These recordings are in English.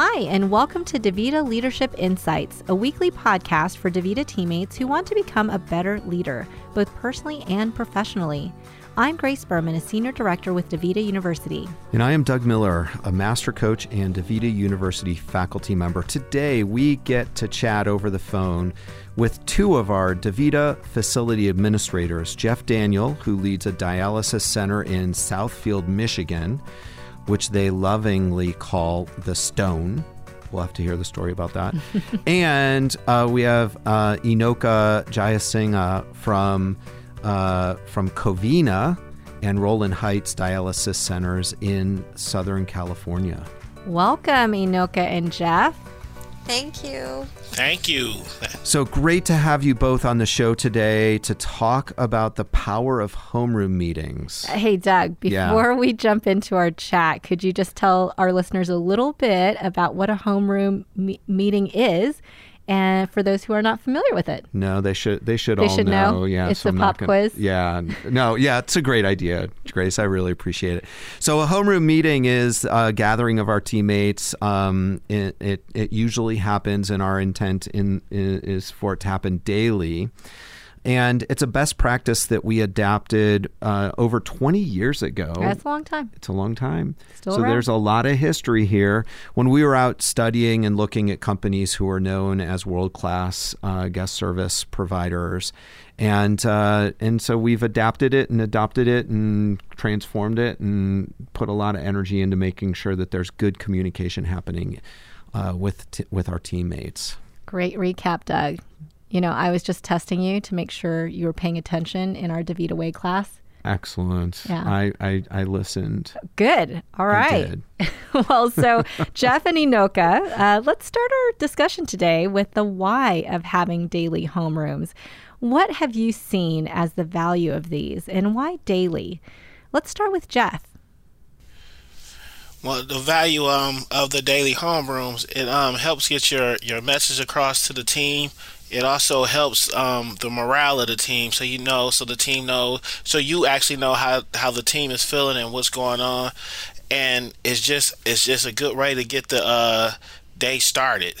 Hi, and welcome to DaVita Leadership Insights, a weekly podcast for DaVita teammates who want to become a better leader, both personally and professionally. I'm Grace Berman, a senior director with DaVita University. And I am Doug Miller, a master coach and DaVita University faculty member. Today, we get to chat over the phone with two of our DaVita facility administrators Jeff Daniel, who leads a dialysis center in Southfield, Michigan, which they lovingly call the Stone. We'll have to hear the story about that. and uh, we have uh, Enoka Jayasinghe from uh, from Covina and Rowland Heights Dialysis Centers in Southern California. Welcome, Enoka and Jeff. Thank you. Thank you. So great to have you both on the show today to talk about the power of homeroom meetings. Hey, Doug, before Yeah. we jump into our chat, could you just tell our listeners a little bit about what a homeroom me- meeting is? And for those who are not familiar with it, No, they should. They should They all should know? Yeah, It's so a I'm pop gonna- quiz? Yeah, no, yeah, it's a great idea, Grace. I really appreciate it. So a homeroom meeting is a gathering of our teammates. Um, it, it it usually happens, and our intent in, is for it to happen daily. And it's a best practice that we adapted uh, over 20 years ago. that's a long time. It's a long time. Still so around. there's a lot of history here. When we were out studying and looking at companies who are known as world class uh, guest service providers, and uh, and so we've adapted it and adopted it and transformed it and put a lot of energy into making sure that there's good communication happening uh, with t- with our teammates. Great recap, Doug. You know, I was just testing you to make sure you were paying attention in our DaVita Way class. Excellent. Yeah. I, I I listened. Good. All right. I did. well, so Jeff and Enoka, uh, let's start our discussion today with the why of having daily homerooms. What have you seen as the value of these and why daily? Let's start with Jeff. Well, the value um of the daily homerooms it um helps get your your message across to the team. It also helps um the morale of the team, so you know, so the team knows, so you actually know how how the team is feeling and what's going on, and it's just it's just a good way to get the uh day started.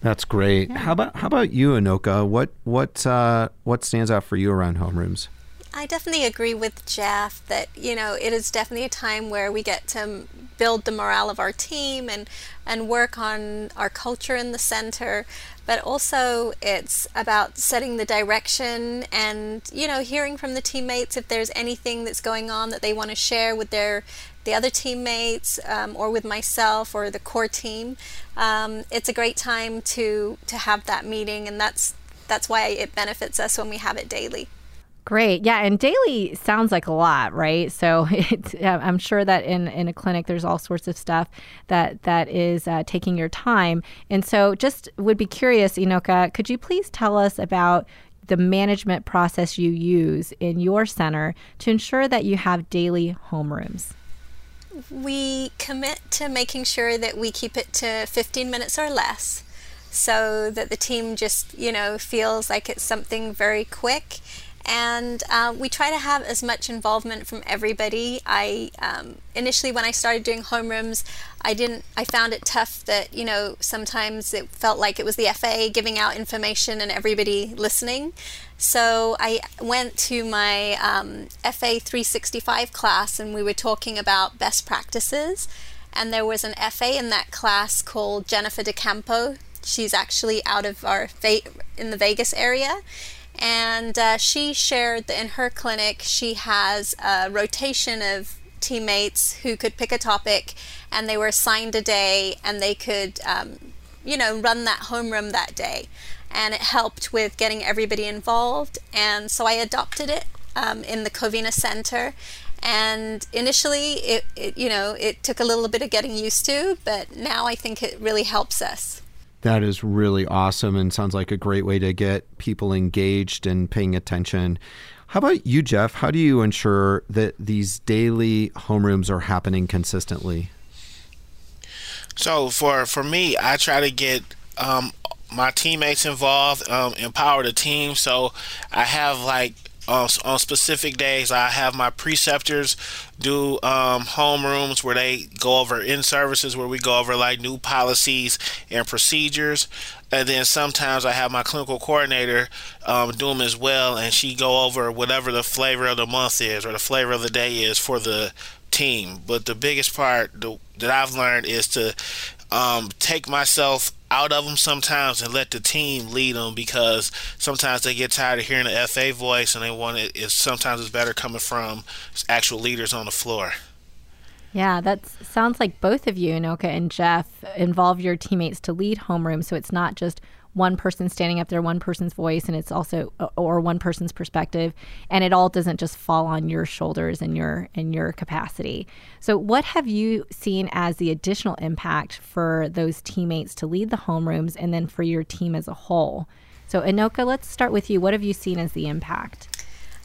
That's great. How about how about you, Anoka? What what uh, what stands out for you around homerooms? I definitely agree with Jeff that, you know, it is definitely a time where we get to build the morale of our team and, and work on our culture in the center. But also, it's about setting the direction and, you know, hearing from the teammates if there's anything that's going on that they want to share with their the other teammates um, or with myself or the core team. Um, it's a great time to to have that meeting, and that's that's why it benefits us when we have it daily. Great. Yeah. And daily sounds like a lot, right? So I'm sure that in, in a clinic, there's all sorts of stuff that, that is uh, taking your time. And so just would be curious, Enoka, could you please tell us about the management process you use in your center to ensure that you have daily homerooms? We commit to making sure that we keep it to 15 minutes or less so that the team just, you know, feels like it's something very quick. And uh, we try to have as much involvement from everybody. I um, initially, when I started doing homerooms, I didn't. I found it tough that you know sometimes it felt like it was the FA giving out information and everybody listening. So I went to my um, FA 365 class and we were talking about best practices. And there was an FA in that class called Jennifer DeCampo. She's actually out of our in the Vegas area. And uh, she shared that in her clinic, she has a rotation of teammates who could pick a topic and they were assigned a day and they could, um, you know, run that homeroom that day and it helped with getting everybody involved. And so I adopted it um, in the Covina Center. And initially, it, it you know it took a little bit of getting used to, but now I think it really helps us. That is really awesome and sounds like a great way to get people engaged and paying attention. How about you, Jeff? How do you ensure that these daily homerooms are happening consistently? So for for me, I try to get um, my teammates involved, um, empower the team. So I have like on, on specific days, I have my preceptors do um, homerooms where they go over in services where we go over like new policies and procedures. And then sometimes I have my clinical coordinator um, do them as well, and she go over whatever the flavor of the month is or the flavor of the day is for the team. But the biggest part that I've learned is to um, take myself out of them sometimes and let the team lead them because sometimes they get tired of hearing the FA voice and they want it. It's, sometimes it's better coming from actual leaders on the floor. Yeah, that sounds like both of you, Anoka and Jeff, involve your teammates to lead homeroom. So it's not just one person standing up there, one person's voice, and it's also or one person's perspective, and it all doesn't just fall on your shoulders and your and your capacity. So, what have you seen as the additional impact for those teammates to lead the homerooms, and then for your team as a whole? So, Anoka, let's start with you. What have you seen as the impact?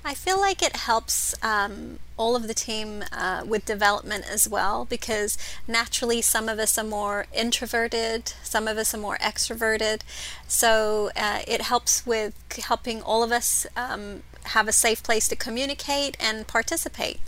I feel like it helps um, all of the team uh, with development as well because naturally some of us are more introverted, some of us are more extroverted. So uh, it helps with helping all of us um, have a safe place to communicate and participate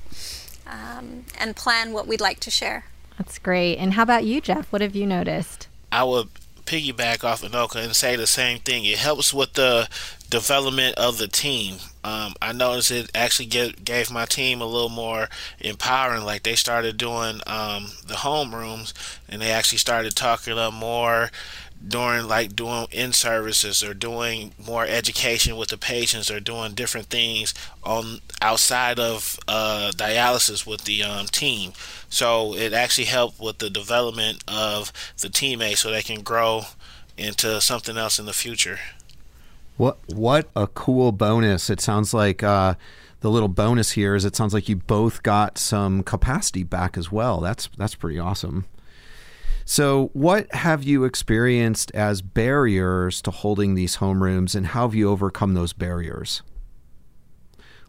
um, and plan what we'd like to share. That's great. And how about you, Jeff? What have you noticed? I would piggyback off Anoka and say the same thing. It helps with the development of the team. Um, I noticed it actually get, gave my team a little more empowering. Like they started doing um, the home rooms, and they actually started talking up more during like doing in services or doing more education with the patients or doing different things on outside of uh, dialysis with the um, team. So it actually helped with the development of the teammates so they can grow into something else in the future. What what a cool bonus! It sounds like uh, the little bonus here is it sounds like you both got some capacity back as well. That's that's pretty awesome. So, what have you experienced as barriers to holding these homerooms, and how have you overcome those barriers?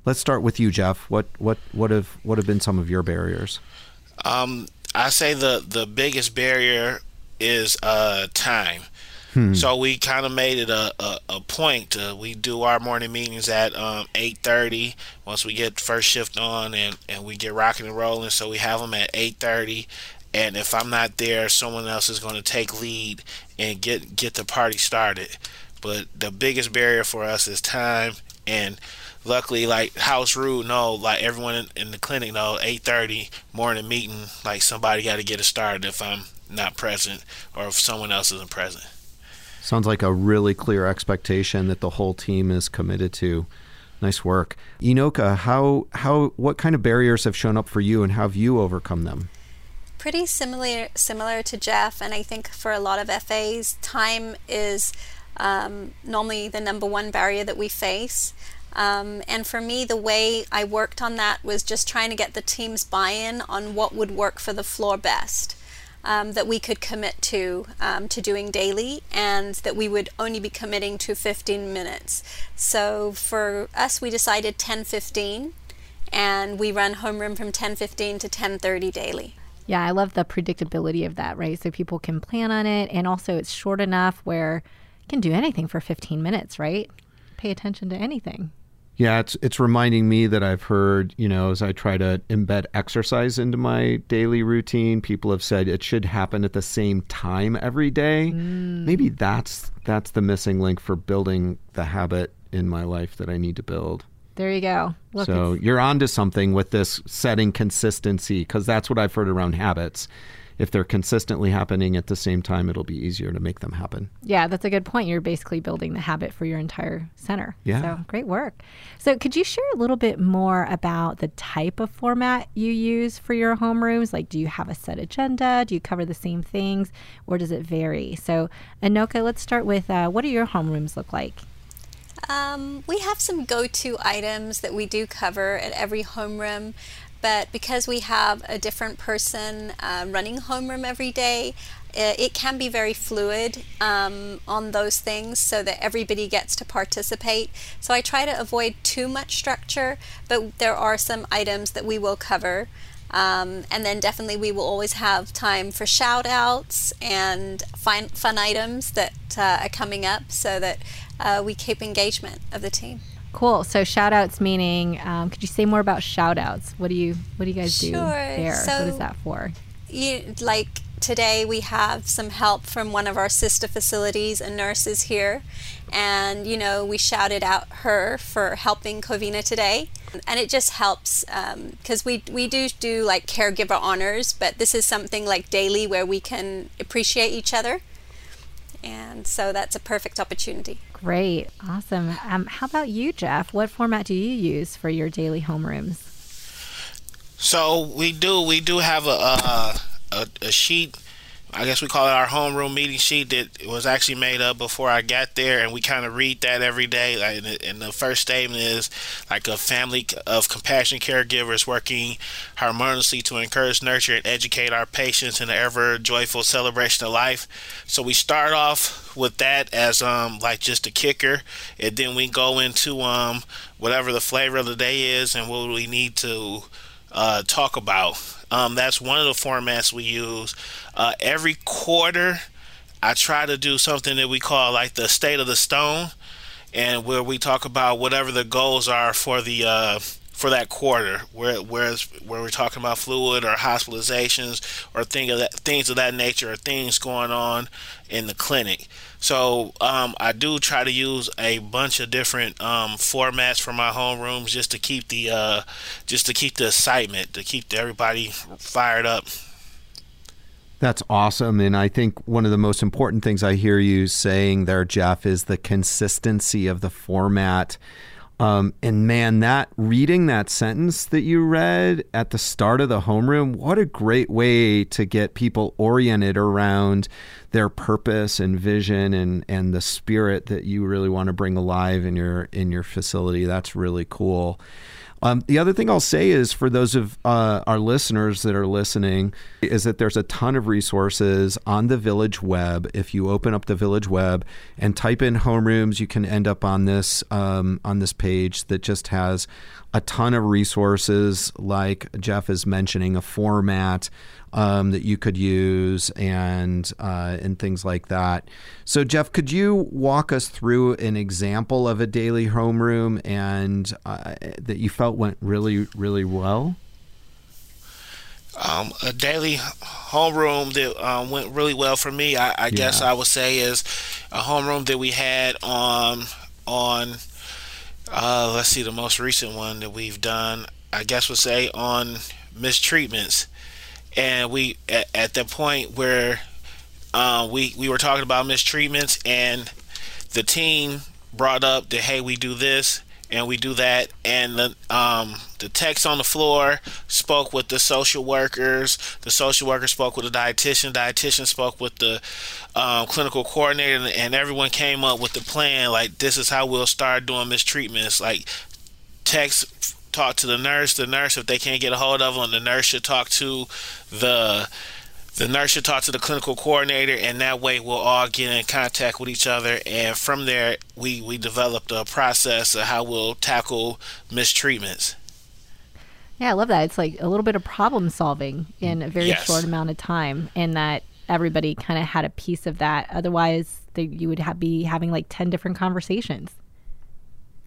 Let's start with you, Jeff. What what what have what have been some of your barriers? Um, I say the the biggest barrier is uh, time. Hmm. So we kind of made it a, a, a point. To, we do our morning meetings at um, 8.30 once we get first shift on and, and we get rocking and rolling. So we have them at 8.30. And if I'm not there, someone else is going to take lead and get, get the party started. But the biggest barrier for us is time. And luckily, like house rule, no, like everyone in, in the clinic know, 8.30 morning meeting, like somebody got to get it started if I'm not present or if someone else isn't present. Sounds like a really clear expectation that the whole team is committed to. Nice work. Enoka, how how what kind of barriers have shown up for you and how have you overcome them? Pretty similar similar to Jeff, and I think for a lot of FAs, time is um, normally the number one barrier that we face. Um, and for me, the way I worked on that was just trying to get the team's buy in on what would work for the floor best um, that we could commit to um, to doing daily, and that we would only be committing to 15 minutes. So for us, we decided 10:15, and we run homeroom from 10:15 to 10:30 daily. Yeah, I love the predictability of that, right? So people can plan on it, and also it's short enough where you can do anything for 15 minutes, right? Pay attention to anything. Yeah, it's it's reminding me that I've heard, you know, as I try to embed exercise into my daily routine, people have said it should happen at the same time every day. Mm. Maybe that's that's the missing link for building the habit in my life that I need to build. There you go. Look, so you're onto something with this setting consistency because that's what I've heard around habits if they're consistently happening at the same time, it'll be easier to make them happen. Yeah, that's a good point. You're basically building the habit for your entire center. Yeah. So great work. So could you share a little bit more about the type of format you use for your homerooms? Like, do you have a set agenda? Do you cover the same things, or does it vary? So, Anoka, let's start with uh, what do your homerooms look like? Um, we have some go-to items that we do cover at every homeroom but because we have a different person uh, running homeroom every day, it can be very fluid um, on those things so that everybody gets to participate. So I try to avoid too much structure, but there are some items that we will cover. Um, and then definitely we will always have time for shout outs and fun, fun items that uh, are coming up so that uh, we keep engagement of the team. Cool. So shout outs meaning, um, could you say more about shout outs? What do you what do you guys do Sure. there? So- what is that for? you, like today we have some help from one of our sister facilities and nurses here and you know we shouted out her for helping covina today and it just helps because we, we do do like caregiver honors but this is something like daily where we can appreciate each other and so that's a perfect opportunity Great. Awesome. Um, how about you, Jeff? What format do you use for your daily homerooms? So we do we do have a a, a, a sheet. I guess we call it our homeroom meeting sheet that was actually made up before I got there, and we kind of read that every day. Like, and, the, first statement is like a family of compassionate caregivers working harmoniously to encourage, nurture, and educate our patients in the ever joyful celebration of life. So we start off with that as um like just a kicker, and then we go into um whatever the flavor of the day is and what we need to uh, talk about. Um, that's one of the formats we use. Uh, every quarter, I try to do something that we call like the state of the stone, and where we talk about whatever the goals are for the uh, for that quarter, where whereas where we're talking about fluid or hospitalizations or thing of that things of that nature or things going on in the clinic. So um, I do try to use a bunch of different um, formats for my homerooms just to keep the uh, just to keep the excitement, to keep everybody fired up. That's awesome. And I think one of the most important things I hear you saying there, Jeff, is the consistency of the format. Um, and man, that reading that sentence that you read at the start of the homeroom, what a great way to get people oriented around their purpose and vision and, and the spirit that you really want to bring alive in your in your facility. That's really cool. Um, the other thing I'll say is for those of uh, our listeners that are listening, is that there's a ton of resources on the Village web. If you open up the Village web and type in homerooms, you can end up on this um, on this page that just has a ton of resources, like Jeff is mentioning, a format um, that you could use and uh, and things like that. So, Jeff, could you walk us through an example of a daily homeroom and uh, that you felt went really, really well? Um, a daily homeroom that um, went really well for me, I, I guess I would say, is a homeroom that we had on on. Uh, let's see, the most recent one that we've done, I guess, would say on missed treatments, and we at, at the point where uh, we we were talking about missed treatments, and the team brought up that hey, we do this and we do that, and the um, the techs on the floor spoke with the social workers. The social worker spoke with the dietitian. Dietitian spoke with the um, clinical coordinator, and, and everyone came up with the plan. Like this is how we'll start doing missed treatments. Like techs talk to the nurse. The nurse, if they can't get a hold of them, the nurse should talk to the the nurse should talk to the clinical coordinator, and that way we'll all get in contact with each other. And from there, we we developed a process of how we'll tackle missed treatments. Yeah, I love that. It's like a little bit of problem solving in a very Yes. short amount of time, and that everybody kind of had a piece of that. Otherwise, they, you would have, be having like 10 different conversations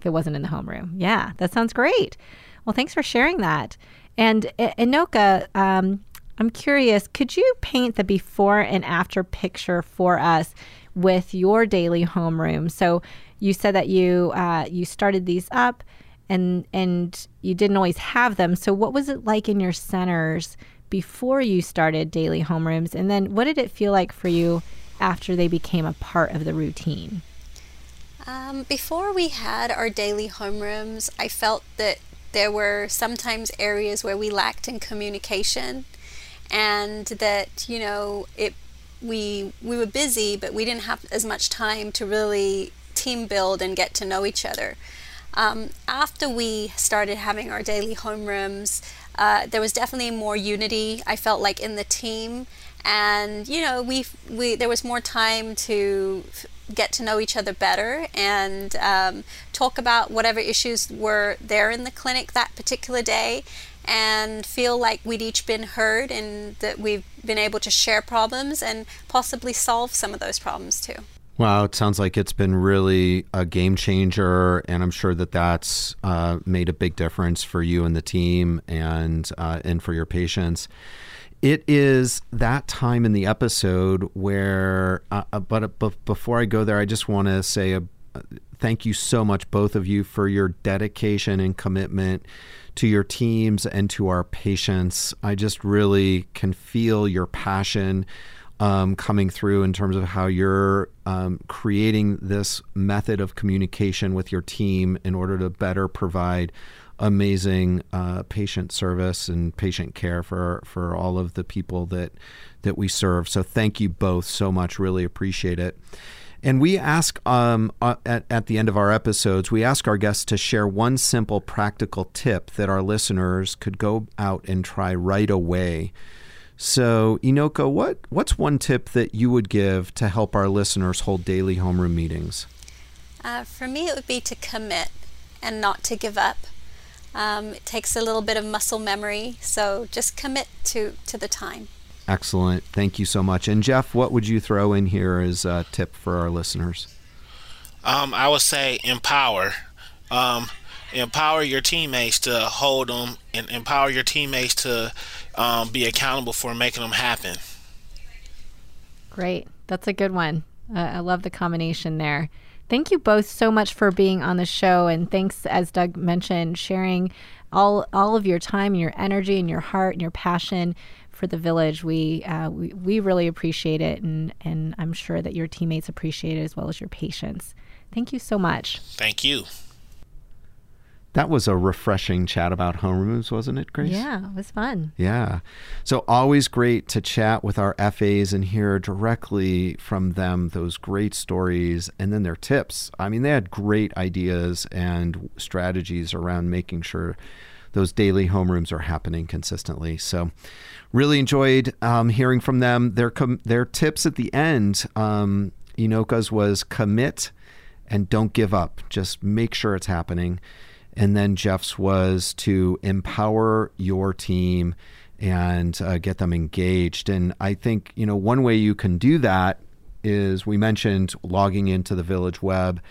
if it wasn't in the homeroom. Yeah, that sounds great. Well, thanks for sharing that. And I- Inoka, um, I'm curious, could you paint the before and after picture for us with your daily homeroom? So you said that you uh, you started these up and and you didn't always have them. So what was it like in your centers before you started daily homerooms, and then what did it feel like for you after they became a part of the routine? Um, before we had our daily homerooms, I felt that there were sometimes areas where we lacked in communication, and that you know it we we were busy, but we didn't have as much time to really team build and get to know each other. Um, after we started having our daily homerooms, uh, there was definitely more unity. I felt like in the team, and you know, we we there was more time to get to know each other better and um, talk about whatever issues were there in the clinic that particular day, and feel like we'd each been heard and that we've been able to share problems and possibly solve some of those problems too. Wow, it sounds like it's been really a game changer, and I'm sure that that's uh, made a big difference for you and the team, and uh, and for your patients. It is that time in the episode where, uh, uh but, but before I go there, I just want to say a, thank you so much, both of you, for your dedication and commitment to your teams and to our patients. I just really can feel your passion um, coming through in terms of how you're um, creating this method of communication with your team in order to better provide amazing uh, patient service and patient care for for all of the people that that we serve. So thank you both so much. Really appreciate it. And we ask um, uh, at, at the end of our episodes, we ask our guests to share one simple practical tip that our listeners could go out and try right away. So, Inoka, what, what's one tip that you would give to help our listeners hold daily homeroom meetings? Uh, for me, it would be to commit and not to give up. Um, it takes a little bit of muscle memory, so just commit to, to the time. Excellent. Thank you so much. And Jeff, what would you throw in here as a tip for our listeners? Um, I would say empower. Um, empower your teammates to hold them and empower your teammates to um, be accountable for making them happen. Great. That's a good one. Uh, I love the combination there. Thank you both so much for being on the show. And thanks, as Doug mentioned, sharing all, all of your time and your energy and your heart and your passion for the village. We, uh, we, we really appreciate it, and, and I'm sure that your teammates appreciate it as well as your patients. Thank you so much. Thank you. That was a refreshing chat about homerooms, wasn't it, Grace? Yeah, it was fun. Yeah. So always great to chat with our FAs and hear directly from them those great stories and then their tips. I mean, they had great ideas and strategies around making sure those daily homerooms are happening consistently. So really enjoyed um, hearing from them. Their com- their tips at the end, um, Inoka's was commit and don't give up. Just make sure it's happening. And then Jeff's was to empower your team and uh, get them engaged. And I think you know one way you can do that is we mentioned logging into the Village Web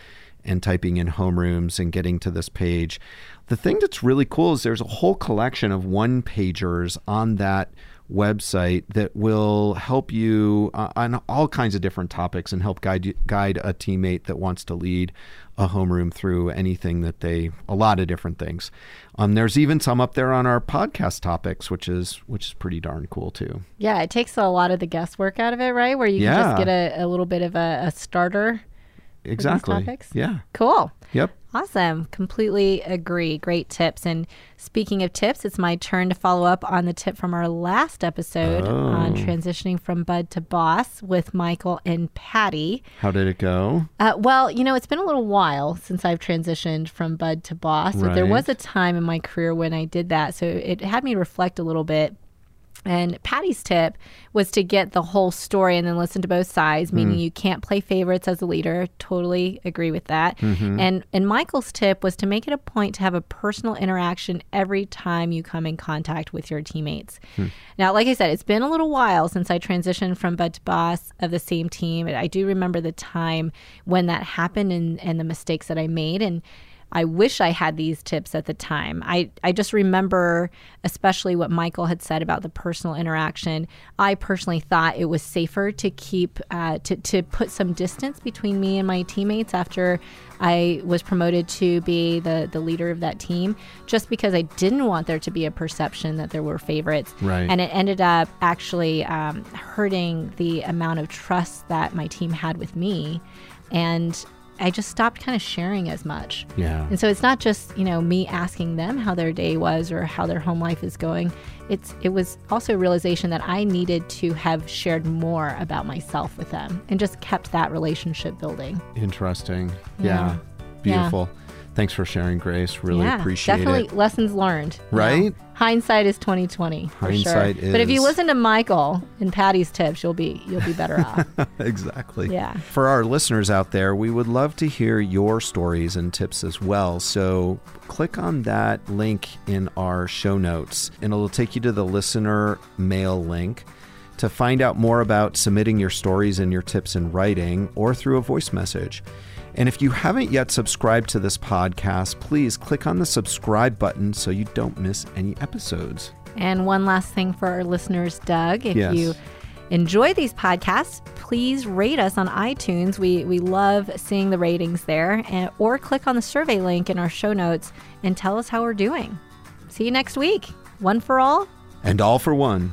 and typing in homerooms and getting to this page. The thing that's really cool is there's a whole collection of one pagers on that website that will help you uh, on all kinds of different topics and help guide guide a teammate that wants to lead a homeroom through anything that they a lot of different things. Um, there's even some up there on our podcast topics, which is which is pretty darn cool too. Yeah, it takes a lot of the guesswork out of it, right? Where you can Yeah. just get a, a little bit of a, a starter. Exactly. topics? Yeah. Cool. Yep. Awesome. Completely agree. Great tips. And speaking of tips, it's my turn to follow up on the tip from our last episode on Oh. transitioning from bud to boss with Michael and Patty. How did it go? Uh, well, you know, it's been a little while since I've transitioned from bud to boss, but there was a time in my career when I did that. So it had me reflect a little bit. And Patty's tip was to get the whole story and then listen to both sides, meaning mm. you can't play favorites as a leader. Totally agree with that. Mm-hmm. And and Michael's tip was to make it a point to have a personal interaction every time you come in contact with your teammates. Hmm. Now, like I said, it's been a little while since I transitioned from bud to boss of the same team. I do remember the time when that happened and, and the mistakes that I made. And I wish I had these tips at the time. I, I just remember, especially what Michael had said about the personal interaction. I personally thought it was safer to keep, uh, to, to put some distance between me and my teammates after I was promoted to be the, the leader of that team, just because I didn't want there to be a perception that there were favorites. Right. And it ended up actually um, hurting the amount of trust that my team had with me. And I just stopped kind of sharing as much. Yeah. And so it's not just, you know, me asking them how their day was or how their home life is going. It's it was also a realization that I needed to have shared more about myself with them and just kept that relationship building. Interesting. Yeah. Yeah. Beautiful. Thanks for sharing, Grace. Really yeah, appreciate definitely it. Definitely lessons learned. you know. Right? Hindsight is twenty twenty. Hindsight sure. But if you listen to Michael and Patty's tips, you'll be you'll be better off. exactly. Yeah. For our listeners out there, we would love to hear your stories and tips as well. So click on that link in our show notes, and it'll take you to the listener mail link. to find out more about submitting your stories and your tips in writing or through a voice message. And if you haven't yet subscribed to this podcast, please click on the subscribe button so you don't miss any episodes. And one last thing for our listeners, Doug, if Yes. you enjoy these podcasts, please rate us on iTunes. We we love seeing the ratings there, and, or click on the survey link in our show notes and tell us how we're doing. See you next week. One for all. And all for one.